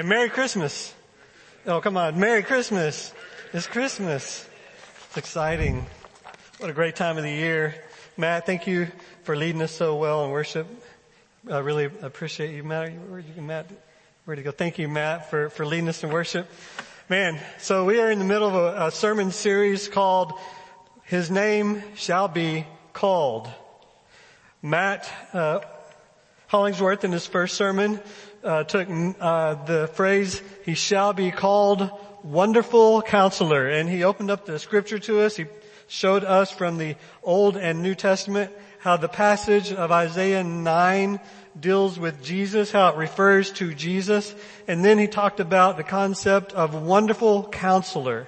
And Merry Christmas. Oh, come on. Merry Christmas. It's Christmas. It's exciting. What a great time of the year. Matt, thank you for leading us so well in worship. I really appreciate you, Matt. Where'd you, Matt? Where'd you go? Thank you, Matt, for, for leading us in worship. Man, so we are in the middle of a, a sermon series called His Name Shall Be Called. Matt, uh, Hollingsworth in his first sermon uh, took uh, the phrase "He shall be called Wonderful Counselor," and he opened up the scripture to us. He showed us from the Old and New Testament how the passage of Isaiah 9 deals with Jesus, how it refers to Jesus, and then he talked about the concept of wonderful counselor.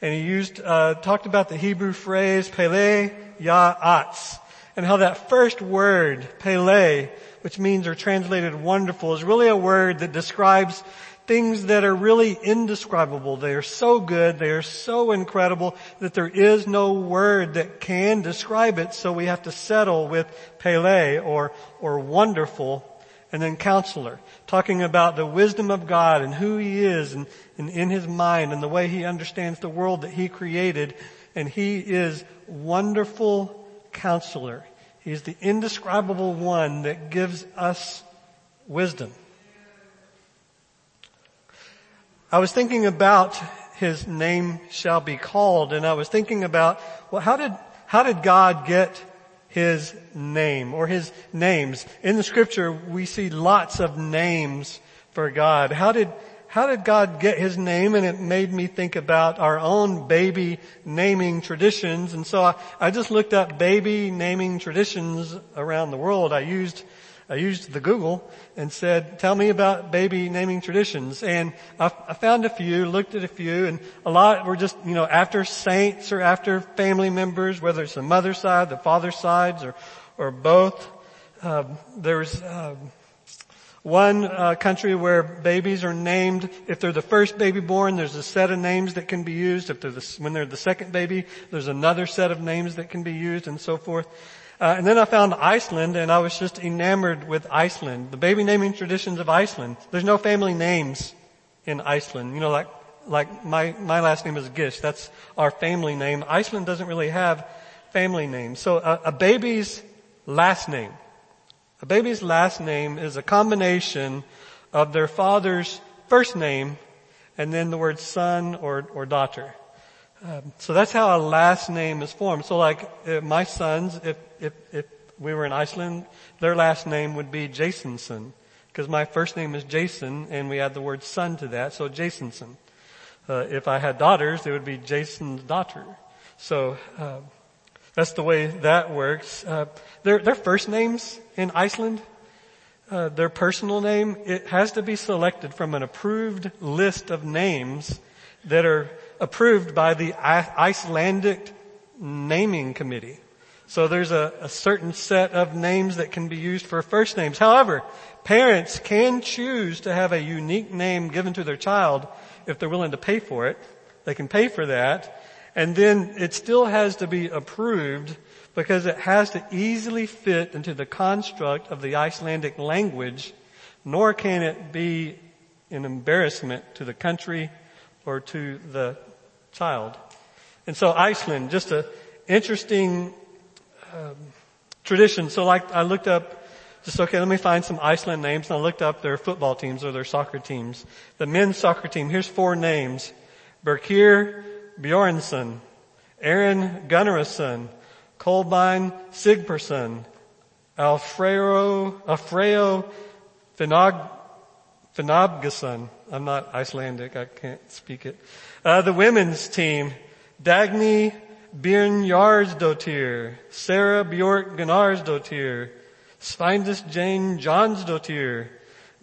And he used, uh, talked about the Hebrew phrase Pele Ya'atz, and how that first word, Pele, which means or translated wonderful, is really a word that describes things that are really indescribable. They are so good, they are so incredible that there is no word that can describe it, so we have to settle with Pele or, or wonderful and then counselor, talking about the wisdom of God and who He is and, and in His mind and the way He understands the world that He created. And He is wonderful counselor. He's the indescribable one that gives us wisdom. I was thinking about his name shall be called and I was thinking about, well, how did, how did God get his name or his names? In the scripture, we see lots of names for God. How did, how did God get his name? And it made me think about our own baby naming traditions. And so I, I just looked up baby naming traditions around the world. I used I used the Google and said, tell me about baby naming traditions. And I, I, found a few, looked at a few, and a lot were just, you know, after saints or after family members, whether it's the mother's side, the father's sides, or, or both. Uh, there's, uh, one uh, country where babies are named, if they're the first baby born, there's a set of names that can be used. If they're the, when they're the second baby, there's another set of names that can be used and so forth. Uh, and then I found Iceland and I was just enamored with Iceland. The baby naming traditions of Iceland. There's no family names in Iceland. You know, like, like my, my last name is Gish. That's our family name. Iceland doesn't really have family names. So a, a baby's last name a baby's last name is a combination of their father's first name and then the word son or, or daughter. Um, so that's how a last name is formed. So like my sons, if, if, if we were in Iceland, their last name would be Jasonson. Because my first name is Jason and we add the word son to that, so Jasonson. Uh, if I had daughters, it would be Jason's daughter. So, uh, that's the way that works. Uh, their, their first names in Iceland, uh, their personal name, it has to be selected from an approved list of names that are approved by the Icelandic naming committee. So there's a, a, certain set of names that can be used for first names. However, parents can choose to have a unique name given to their child if they're willing to pay for it. They can pay for that. And then it still has to be approved because it has to easily fit into the construct of the Icelandic language, nor can it be an embarrassment to the country or to the child. And so Iceland, just a interesting um, tradition. So like I looked up, just okay, let me find some Iceland names, and I looked up their football teams or their soccer teams. The men's soccer team, here's four names. Birkir Bjornsson, Aaron Gunnarsson, Kolbein Sigpersson, Alfredo, Alfredo Finog. I'm not Icelandic, I can't speak it. Uh, the women's team, Dagny Bjørnjardsdottir, Sarah Bjork Gunnarsdottir, Sveindis Jane Johnsdottir,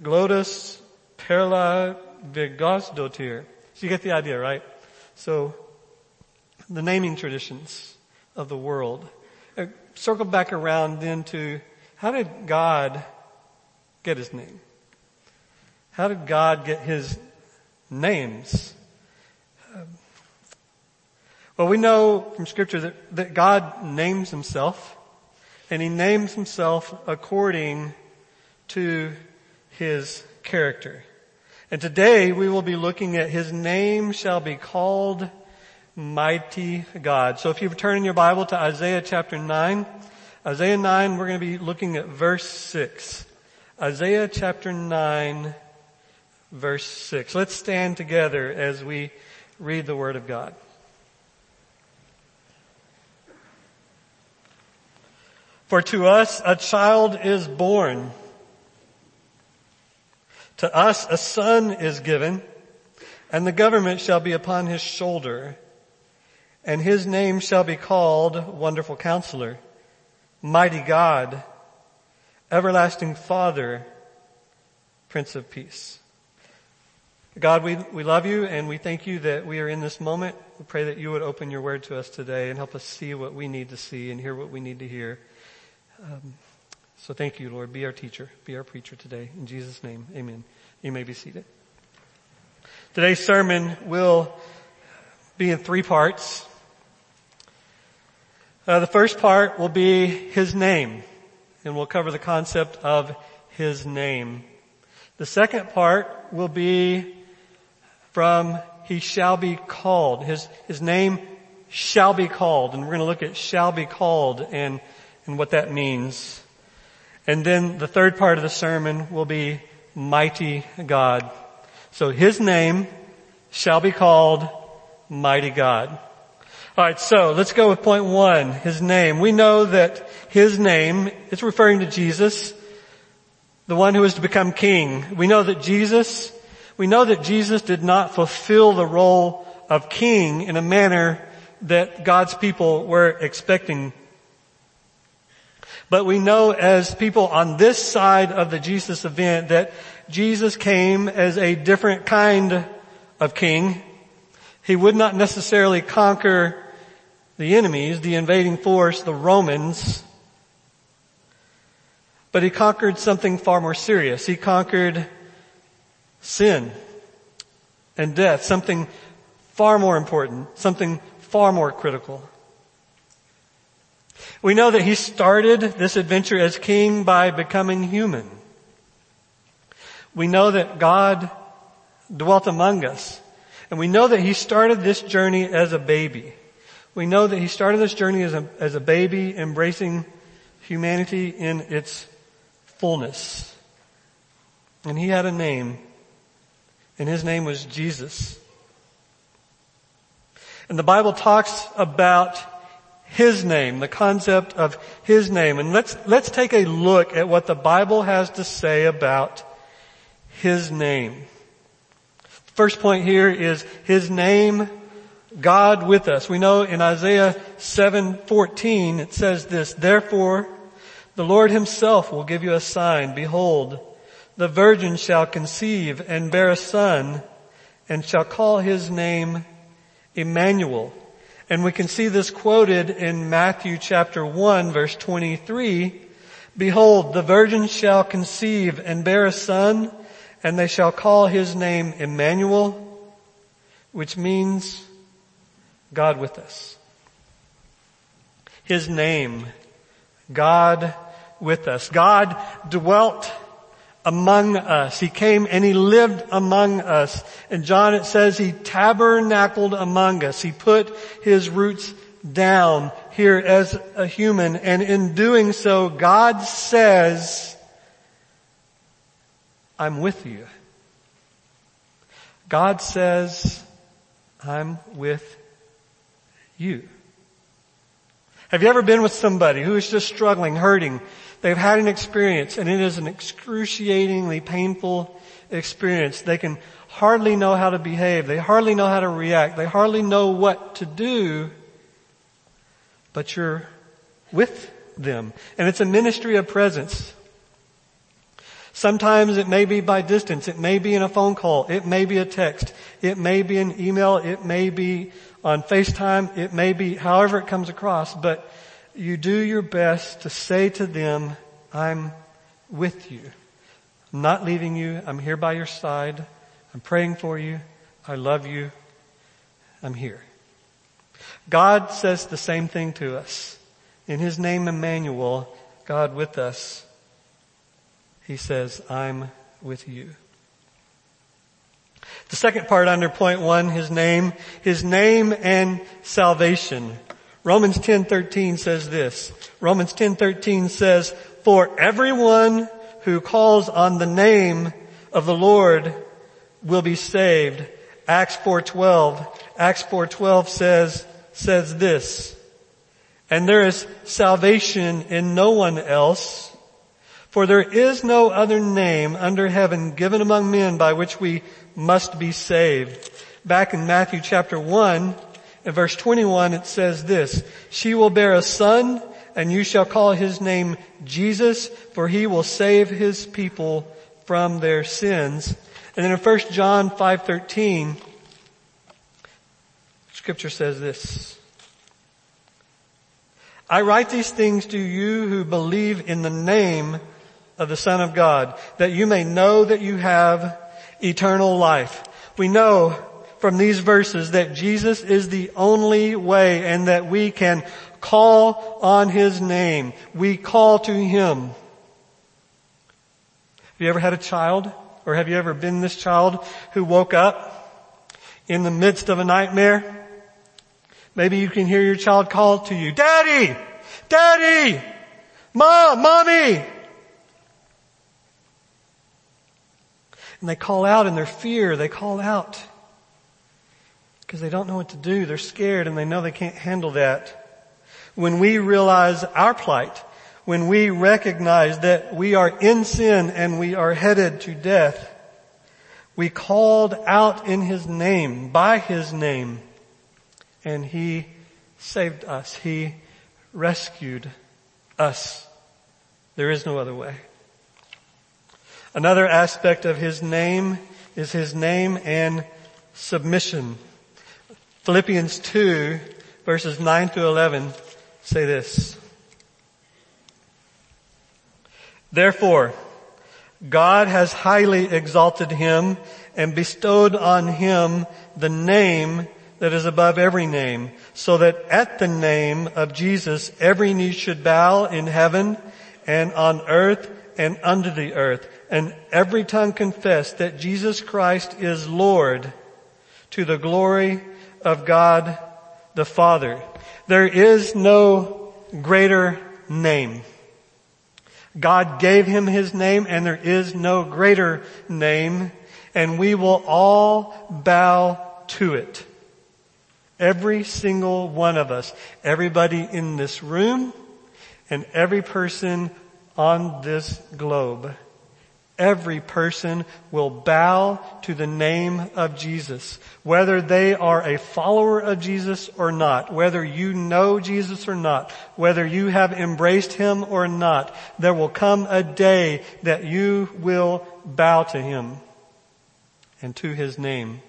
Glodus Perla Vigosdottir. So you get the idea, right? So, the naming traditions of the world. Uh, circle back around then to how did God get his name? How did God get his names? Um, well, we know from scripture that, that God names himself and he names himself according to His character. And today we will be looking at His name shall be called Mighty God. So if you turn in your Bible to Isaiah chapter 9, Isaiah 9, we're going to be looking at verse 6. Isaiah chapter 9, verse 6. Let's stand together as we read the Word of God. For to us a child is born. To us a son is given, and the government shall be upon his shoulder, and his name shall be called Wonderful Counselor, Mighty God, Everlasting Father, Prince of Peace. God, we, we love you and we thank you that we are in this moment. We pray that you would open your word to us today and help us see what we need to see and hear what we need to hear. Um, so thank you, Lord. Be our teacher. Be our preacher today. In Jesus' name, amen. You may be seated. Today's sermon will be in three parts. Uh, the first part will be His name, and we'll cover the concept of His name. The second part will be from He shall be called. His, His name shall be called, and we're going to look at shall be called and and what that means. And then the third part of the sermon will be mighty God. So his name shall be called mighty God. Alright, so let's go with point one, his name. We know that his name is referring to Jesus, the one who is to become king. We know that Jesus, we know that Jesus did not fulfill the role of king in a manner that God's people were expecting but we know as people on this side of the Jesus event that Jesus came as a different kind of king. He would not necessarily conquer the enemies, the invading force, the Romans, but he conquered something far more serious. He conquered sin and death, something far more important, something far more critical. We know that he started this adventure as king by becoming human. We know that God dwelt among us. And we know that he started this journey as a baby. We know that he started this journey as a, as a baby embracing humanity in its fullness. And he had a name. And his name was Jesus. And the Bible talks about his name, the concept of His name. And let's, let's take a look at what the Bible has to say about His name. First point here is His name, God with us. We know in Isaiah 7:14 it says this, therefore the Lord himself will give you a sign. Behold, the virgin shall conceive and bear a son and shall call his name Emmanuel and we can see this quoted in Matthew chapter 1 verse 23. Behold, the virgin shall conceive and bear a son, and they shall call his name Emmanuel, which means God with us. His name, God with us. God dwelt among us. He came and he lived among us. And John it says he tabernacled among us. He put his roots down here as a human and in doing so God says, I'm with you. God says, I'm with you. Have you ever been with somebody who is just struggling, hurting, They've had an experience and it is an excruciatingly painful experience. They can hardly know how to behave. They hardly know how to react. They hardly know what to do. But you're with them. And it's a ministry of presence. Sometimes it may be by distance. It may be in a phone call. It may be a text. It may be an email. It may be on FaceTime. It may be however it comes across. But you do your best to say to them, I'm with you. I'm not leaving you. I'm here by your side. I'm praying for you. I love you. I'm here. God says the same thing to us. In His name Emmanuel, God with us, He says, I'm with you. The second part under point one, his name, his name and salvation. Romans 10:13 says this. Romans 10:13 says, "For everyone who calls on the name of the Lord will be saved." Acts 4:12. Acts 4:12 says says this. And there is salvation in no one else, for there is no other name under heaven given among men by which we must be saved. Back in Matthew chapter 1, in verse 21 it says this, She will bear a son and you shall call his name Jesus, for he will save his people from their sins. And then in 1 John 5.13, scripture says this, I write these things to you who believe in the name of the Son of God, that you may know that you have eternal life. We know from these verses that Jesus is the only way and that we can call on His name. We call to Him. Have you ever had a child or have you ever been this child who woke up in the midst of a nightmare Maybe you can hear your child call to you, Daddy! Daddy! Mom! Mommy! And they call out in their fear, they call out because they don't know what to do. They're scared and they know they can't handle that. When we realize our plight, when we recognize that we are in sin and we are headed to death, we called out in His name, by His name, and He saved us. He rescued us. There is no other way. Another aspect of His name is His name and submission. Philippians 2 verses 9 to 11 say this. Therefore, God has highly exalted him and bestowed on him the name that is above every name, so that at the name of Jesus every knee should bow in heaven and on earth and under the earth, and every tongue confess that Jesus Christ is Lord to the glory of God the Father. There is no greater name. God gave him his name and there is no greater name and we will all bow to it. Every single one of us, everybody in this room, and every person on this globe. Every person will bow to the name of Jesus. Whether they are a follower of Jesus or not, whether you know Jesus or not, whether you have embraced Him or not, there will come a day that you will bow to Him and to His name.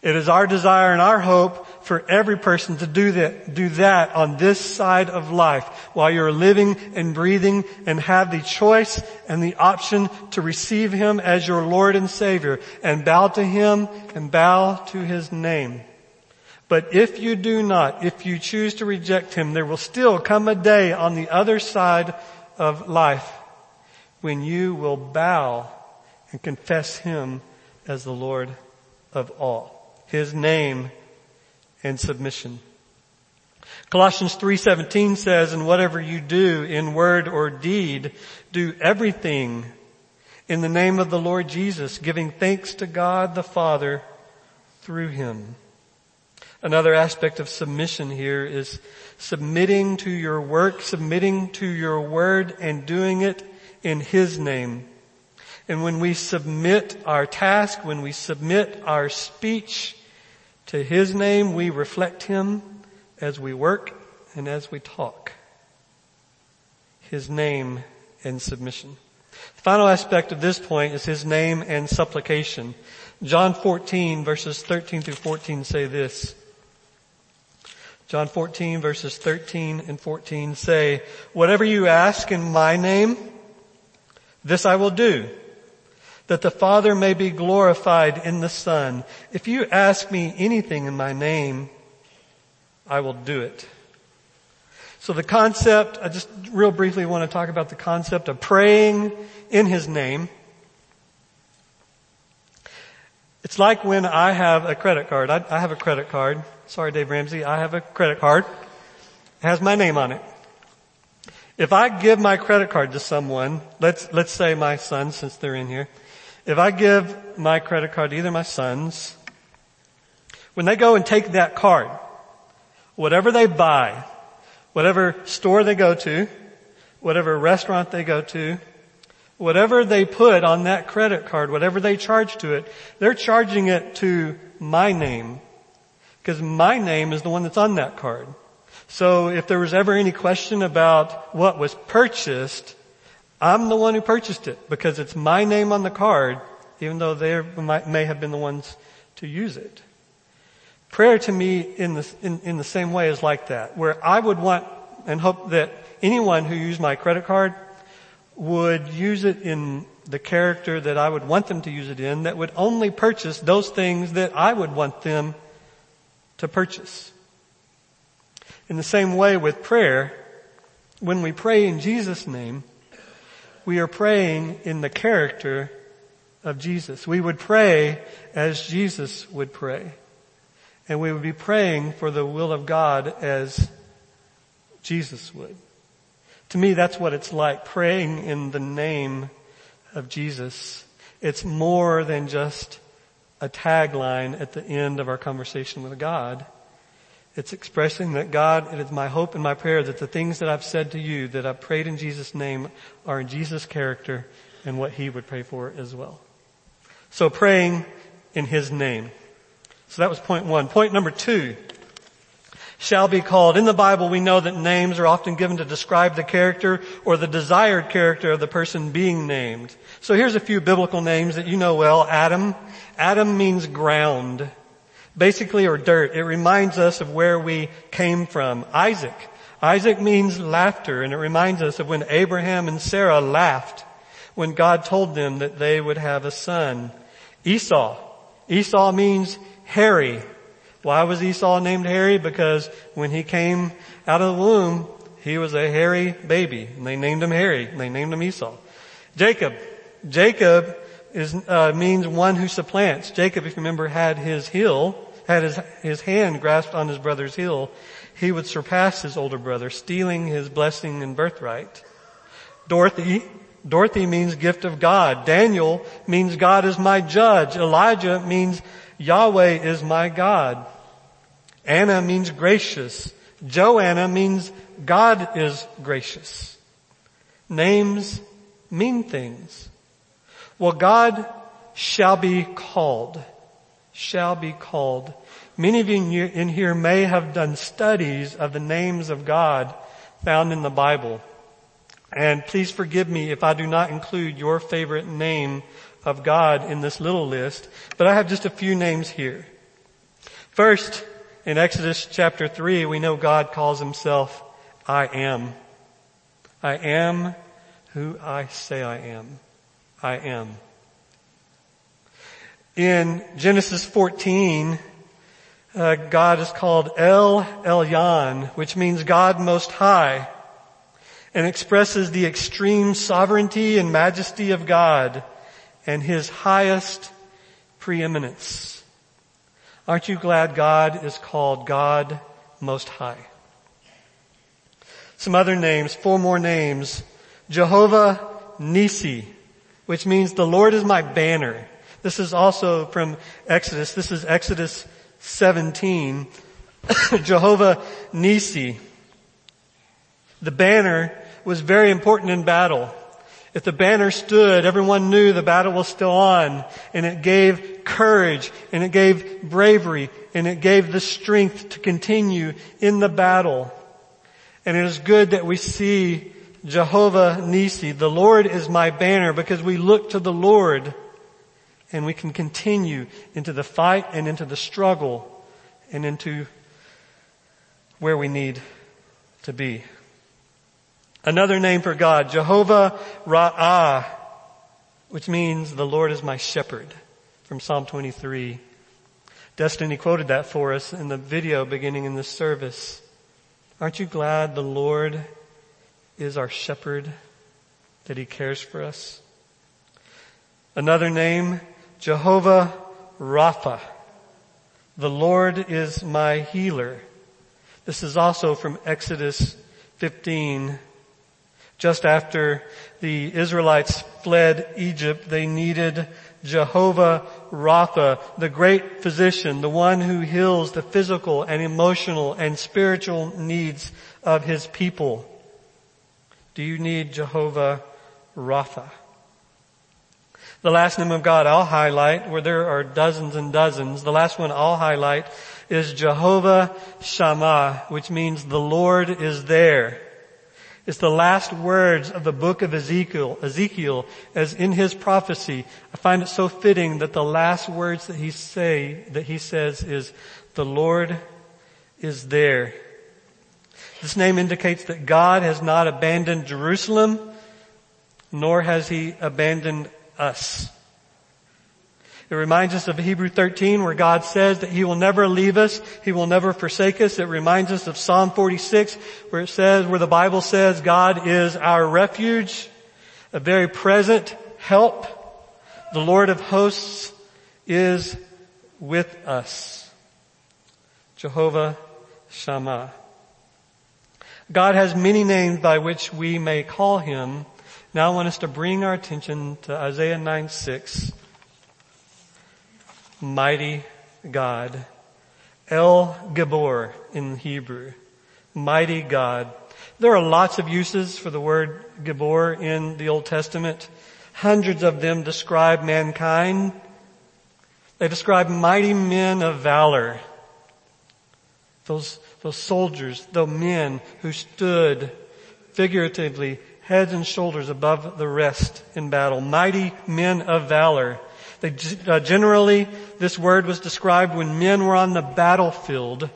It is our desire and our hope for every person to do that, do that on this side of life while you're living and breathing and have the choice and the option to receive Him as your Lord and Savior and bow to Him and bow to His name. But if you do not, if you choose to reject Him, there will still come a day on the other side of life when you will bow and confess Him as the Lord of all. His name and submission. Colossians 3:17 says, "And whatever you do in word or deed, do everything in the name of the Lord Jesus, giving thanks to God the Father through him." Another aspect of submission here is submitting to your work, submitting to your word and doing it in his name. And when we submit our task, when we submit our speech to His name, we reflect Him as we work and as we talk. His name and submission. The final aspect of this point is His name and supplication. John 14 verses 13 through 14 say this. John 14 verses 13 and 14 say, whatever you ask in my name, this I will do that the Father may be glorified in the Son. If you ask me anything in my name, I will do it. So the concept, I just real briefly want to talk about the concept of praying in His name. It's like when I have a credit card. I, I have a credit card. Sorry, Dave Ramsey. I have a credit card. It has my name on it. If I give my credit card to someone, let's, let's say my son, since they're in here. If I give my credit card to either of my sons, when they go and take that card, whatever they buy, whatever store they go to, whatever restaurant they go to, whatever they put on that credit card, whatever they charge to it, they're charging it to my name. Because my name is the one that's on that card. So if there was ever any question about what was purchased, I'm the one who purchased it because it's my name on the card, even though they may have been the ones to use it. Prayer to me in the, in, in the same way is like that, where I would want and hope that anyone who used my credit card would use it in the character that I would want them to use it in, that would only purchase those things that I would want them to purchase. In the same way with prayer, when we pray in Jesus' name, we are praying in the character of Jesus. We would pray as Jesus would pray. And we would be praying for the will of God as Jesus would. To me, that's what it's like praying in the name of Jesus. It's more than just a tagline at the end of our conversation with God. It's expressing that God, it is my hope and my prayer that the things that I've said to you, that I've prayed in Jesus' name, are in Jesus' character and what He would pray for as well. So praying in His name. So that was point one. Point number two shall be called. In the Bible we know that names are often given to describe the character or the desired character of the person being named. So here's a few biblical names that you know well. Adam. Adam means ground. Basically or dirt. It reminds us of where we came from. Isaac. Isaac means laughter and it reminds us of when Abraham and Sarah laughed when God told them that they would have a son. Esau. Esau means hairy. Why was Esau named hairy? Because when he came out of the womb, he was a hairy baby, and they named him Hairy. And they named him Esau. Jacob. Jacob is uh, means one who supplants. Jacob, if you remember, had his heel, had his his hand grasped on his brother's heel. He would surpass his older brother, stealing his blessing and birthright. Dorothy. Dorothy means gift of God. Daniel means God is my judge. Elijah means Yahweh is my God. Anna means gracious. Joanna means God is gracious. Names mean things. Well, God shall be called. Shall be called. Many of you in here may have done studies of the names of God found in the Bible. And please forgive me if I do not include your favorite name of God in this little list, but I have just a few names here. First, in Exodus chapter 3, we know God calls himself I am. I am who I say I am. I am. In Genesis 14, uh, God is called El Elyon, which means God Most High, and expresses the extreme sovereignty and majesty of God and His highest preeminence. Aren't you glad God is called God Most High? Some other names, four more names. Jehovah Nissi, which means the Lord is my banner. This is also from Exodus. This is Exodus 17. Jehovah Nissi. The banner was very important in battle. If the banner stood, everyone knew the battle was still on and it gave courage and it gave bravery and it gave the strength to continue in the battle. And it is good that we see Jehovah Nissi. The Lord is my banner because we look to the Lord and we can continue into the fight and into the struggle and into where we need to be. Another name for God, Jehovah Ra'ah, which means the Lord is my shepherd from Psalm 23. Destiny quoted that for us in the video beginning in this service. Aren't you glad the Lord is our shepherd, that he cares for us? Another name, Jehovah Rapha. The Lord is my healer. This is also from Exodus 15. Just after the Israelites fled Egypt, they needed Jehovah Rapha, the great physician, the one who heals the physical and emotional and spiritual needs of his people. Do you need Jehovah Rapha? The last name of God I'll highlight, where there are dozens and dozens, the last one I'll highlight is Jehovah Shammah, which means the Lord is there. It's the last words of the book of Ezekiel, Ezekiel, as in his prophecy. I find it so fitting that the last words that he say, that he says is, the Lord is there. This name indicates that God has not abandoned Jerusalem, nor has he abandoned us. It reminds us of Hebrew 13 where God says that He will never leave us. He will never forsake us. It reminds us of Psalm 46 where it says, where the Bible says God is our refuge, a very present help. The Lord of hosts is with us. Jehovah Shammah. God has many names by which we may call Him. Now I want us to bring our attention to Isaiah 9 6 mighty God. El Gibbor in Hebrew. Mighty God. There are lots of uses for the word Gibbor in the Old Testament. Hundreds of them describe mankind. They describe mighty men of valor. Those, those soldiers, those men who stood figuratively heads and shoulders above the rest in battle. Mighty men of valor. They, uh, generally, this word was described when men were on the battlefield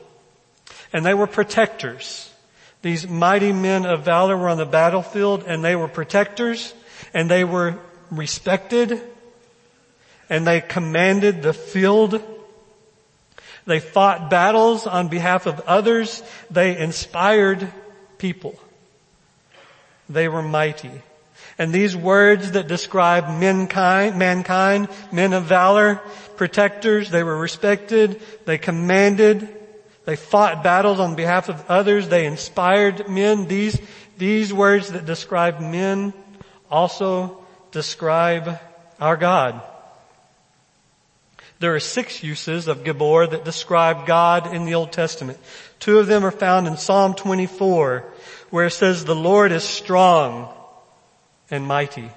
and they were protectors. These mighty men of valor were on the battlefield and they were protectors and they were respected and they commanded the field. They fought battles on behalf of others. They inspired people. They were mighty. And these words that describe mankind, mankind, men of valor, protectors, they were respected, they commanded, they fought battles on behalf of others, they inspired men. These, these words that describe men also describe our God. There are six uses of Gibbor that describe God in the Old Testament. Two of them are found in Psalm 24, where it says, the Lord is strong and mighty.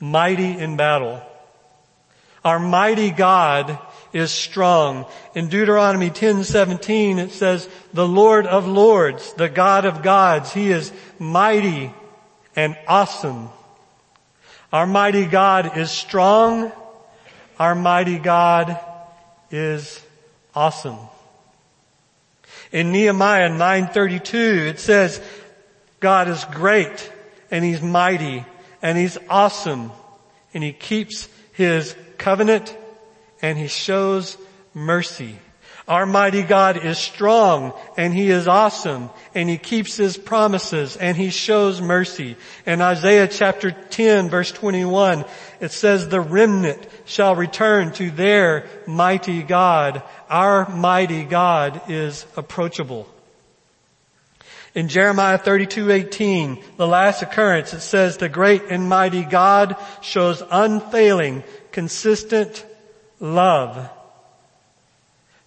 Mighty in battle. Our mighty God is strong. In Deuteronomy 10:17 it says, "The Lord of lords, the God of gods, he is mighty and awesome." Our mighty God is strong. Our mighty God is awesome. In Nehemiah 9:32 it says, God is great and he's mighty and he's awesome and he keeps his covenant and he shows mercy. Our mighty God is strong and he is awesome and he keeps his promises and he shows mercy. In Isaiah chapter 10 verse 21, it says the remnant shall return to their mighty God. Our mighty God is approachable. In Jeremiah 32:18, the last occurrence, it says, "The great and mighty God shows unfailing, consistent love."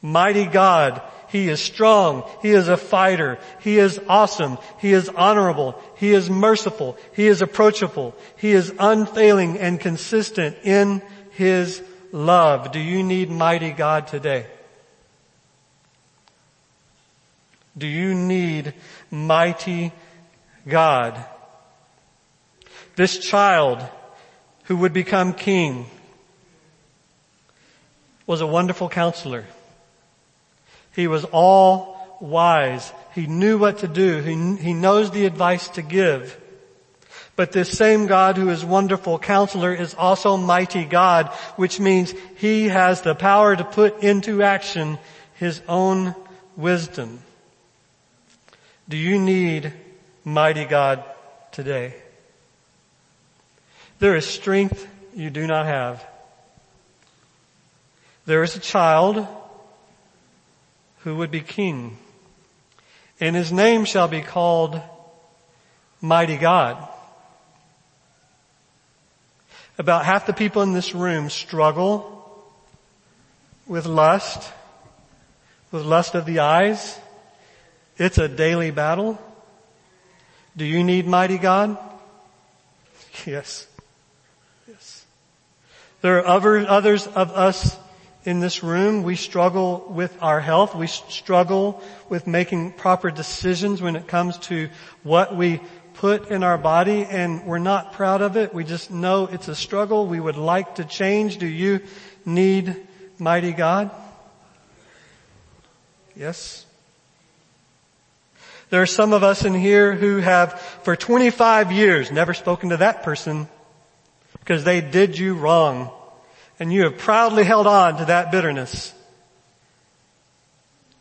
Mighty God, He is strong. He is a fighter. He is awesome. He is honorable. He is merciful. He is approachable. He is unfailing and consistent in His love. Do you need mighty God today? Do you need mighty God? This child who would become king was a wonderful counselor. He was all wise. He knew what to do. He, he knows the advice to give. But this same God who is wonderful counselor is also mighty God, which means he has the power to put into action his own wisdom. Do you need mighty God today? There is strength you do not have. there is a child who would be king and his name shall be called Mighty God. About half the people in this room struggle with lust, with lust of the eyes. It's a daily battle. Do you need mighty God? Yes. Yes. There are other, others of us in this room. We struggle with our health. We struggle with making proper decisions when it comes to what we put in our body and we're not proud of it. We just know it's a struggle. We would like to change. Do you need mighty God? Yes. There are some of us in here who have for 25 years never spoken to that person because they did you wrong and you have proudly held on to that bitterness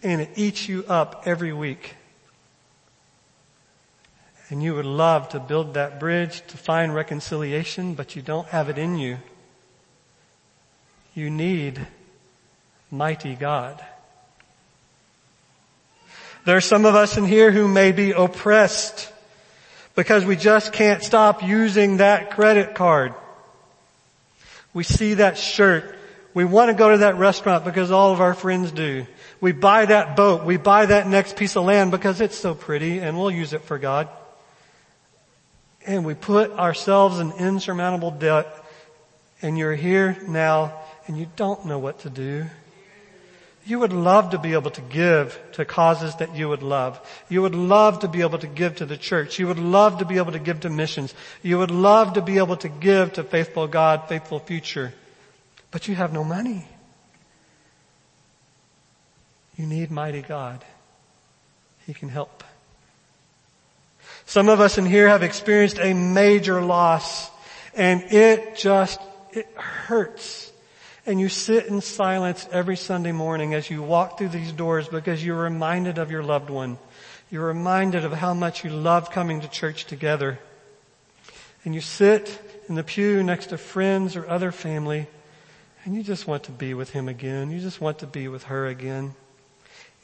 and it eats you up every week. And you would love to build that bridge to find reconciliation, but you don't have it in you. You need mighty God. There are some of us in here who may be oppressed because we just can't stop using that credit card. We see that shirt. We want to go to that restaurant because all of our friends do. We buy that boat. We buy that next piece of land because it's so pretty and we'll use it for God and we put ourselves in insurmountable debt and you're here now and you don't know what to do. You would love to be able to give to causes that you would love. You would love to be able to give to the church. You would love to be able to give to missions. You would love to be able to give to faithful God, faithful future. But you have no money. You need mighty God. He can help. Some of us in here have experienced a major loss and it just, it hurts. And you sit in silence every Sunday morning as you walk through these doors because you're reminded of your loved one. You're reminded of how much you love coming to church together. And you sit in the pew next to friends or other family and you just want to be with him again. You just want to be with her again.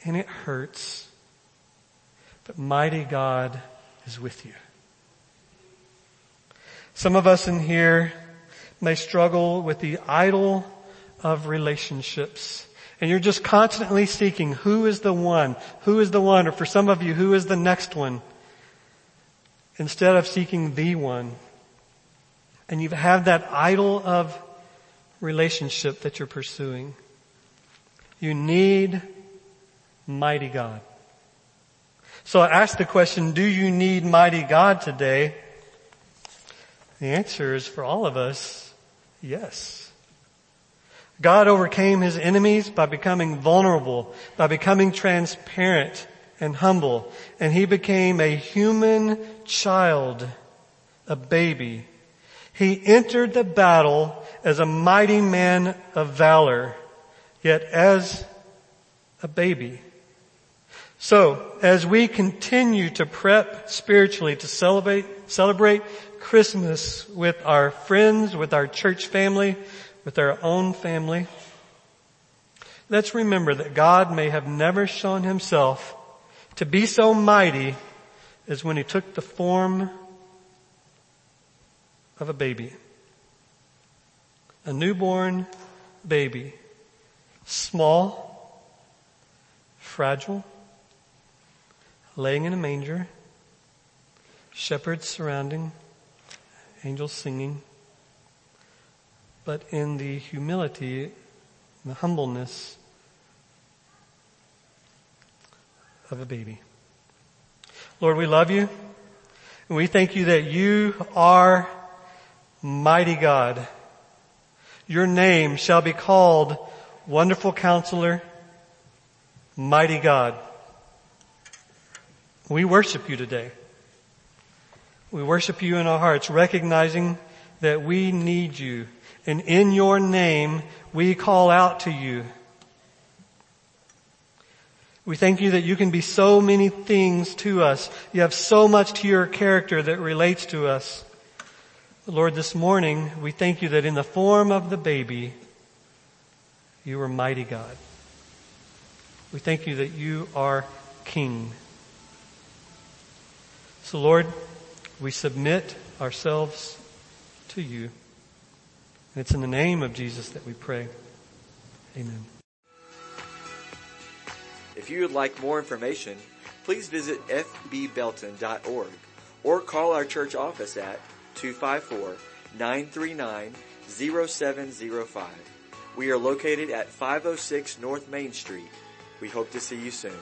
And it hurts. But mighty God is with you. Some of us in here may struggle with the idol of relationships. And you're just constantly seeking who is the one, who is the one, or for some of you, who is the next one, instead of seeking the one. And you've had that idol of relationship that you're pursuing. You need mighty God. So I ask the question, do you need mighty God today? The answer is for all of us, yes. God overcame his enemies by becoming vulnerable, by becoming transparent and humble, and he became a human child, a baby. He entered the battle as a mighty man of valor, yet as a baby. So, as we continue to prep spiritually to celebrate, celebrate Christmas with our friends, with our church family, with our own family, let's remember that God may have never shown himself to be so mighty as when he took the form of a baby. A newborn baby. Small, fragile, laying in a manger, shepherds surrounding, angels singing, but in the humility, the humbleness of a baby. Lord, we love you and we thank you that you are mighty God. Your name shall be called Wonderful Counselor, Mighty God. We worship you today. We worship you in our hearts, recognizing that we need you. And in your name, we call out to you. We thank you that you can be so many things to us. You have so much to your character that relates to us. Lord, this morning, we thank you that in the form of the baby, You are mighty God. We thank you that you are King. So Lord, we submit ourselves to you. And it's in the name of Jesus that we pray. Amen. If you would like more information, please visit fbbelton.org or call our church office at 254-939-0705. We are located at 506 North Main Street. We hope to see you soon.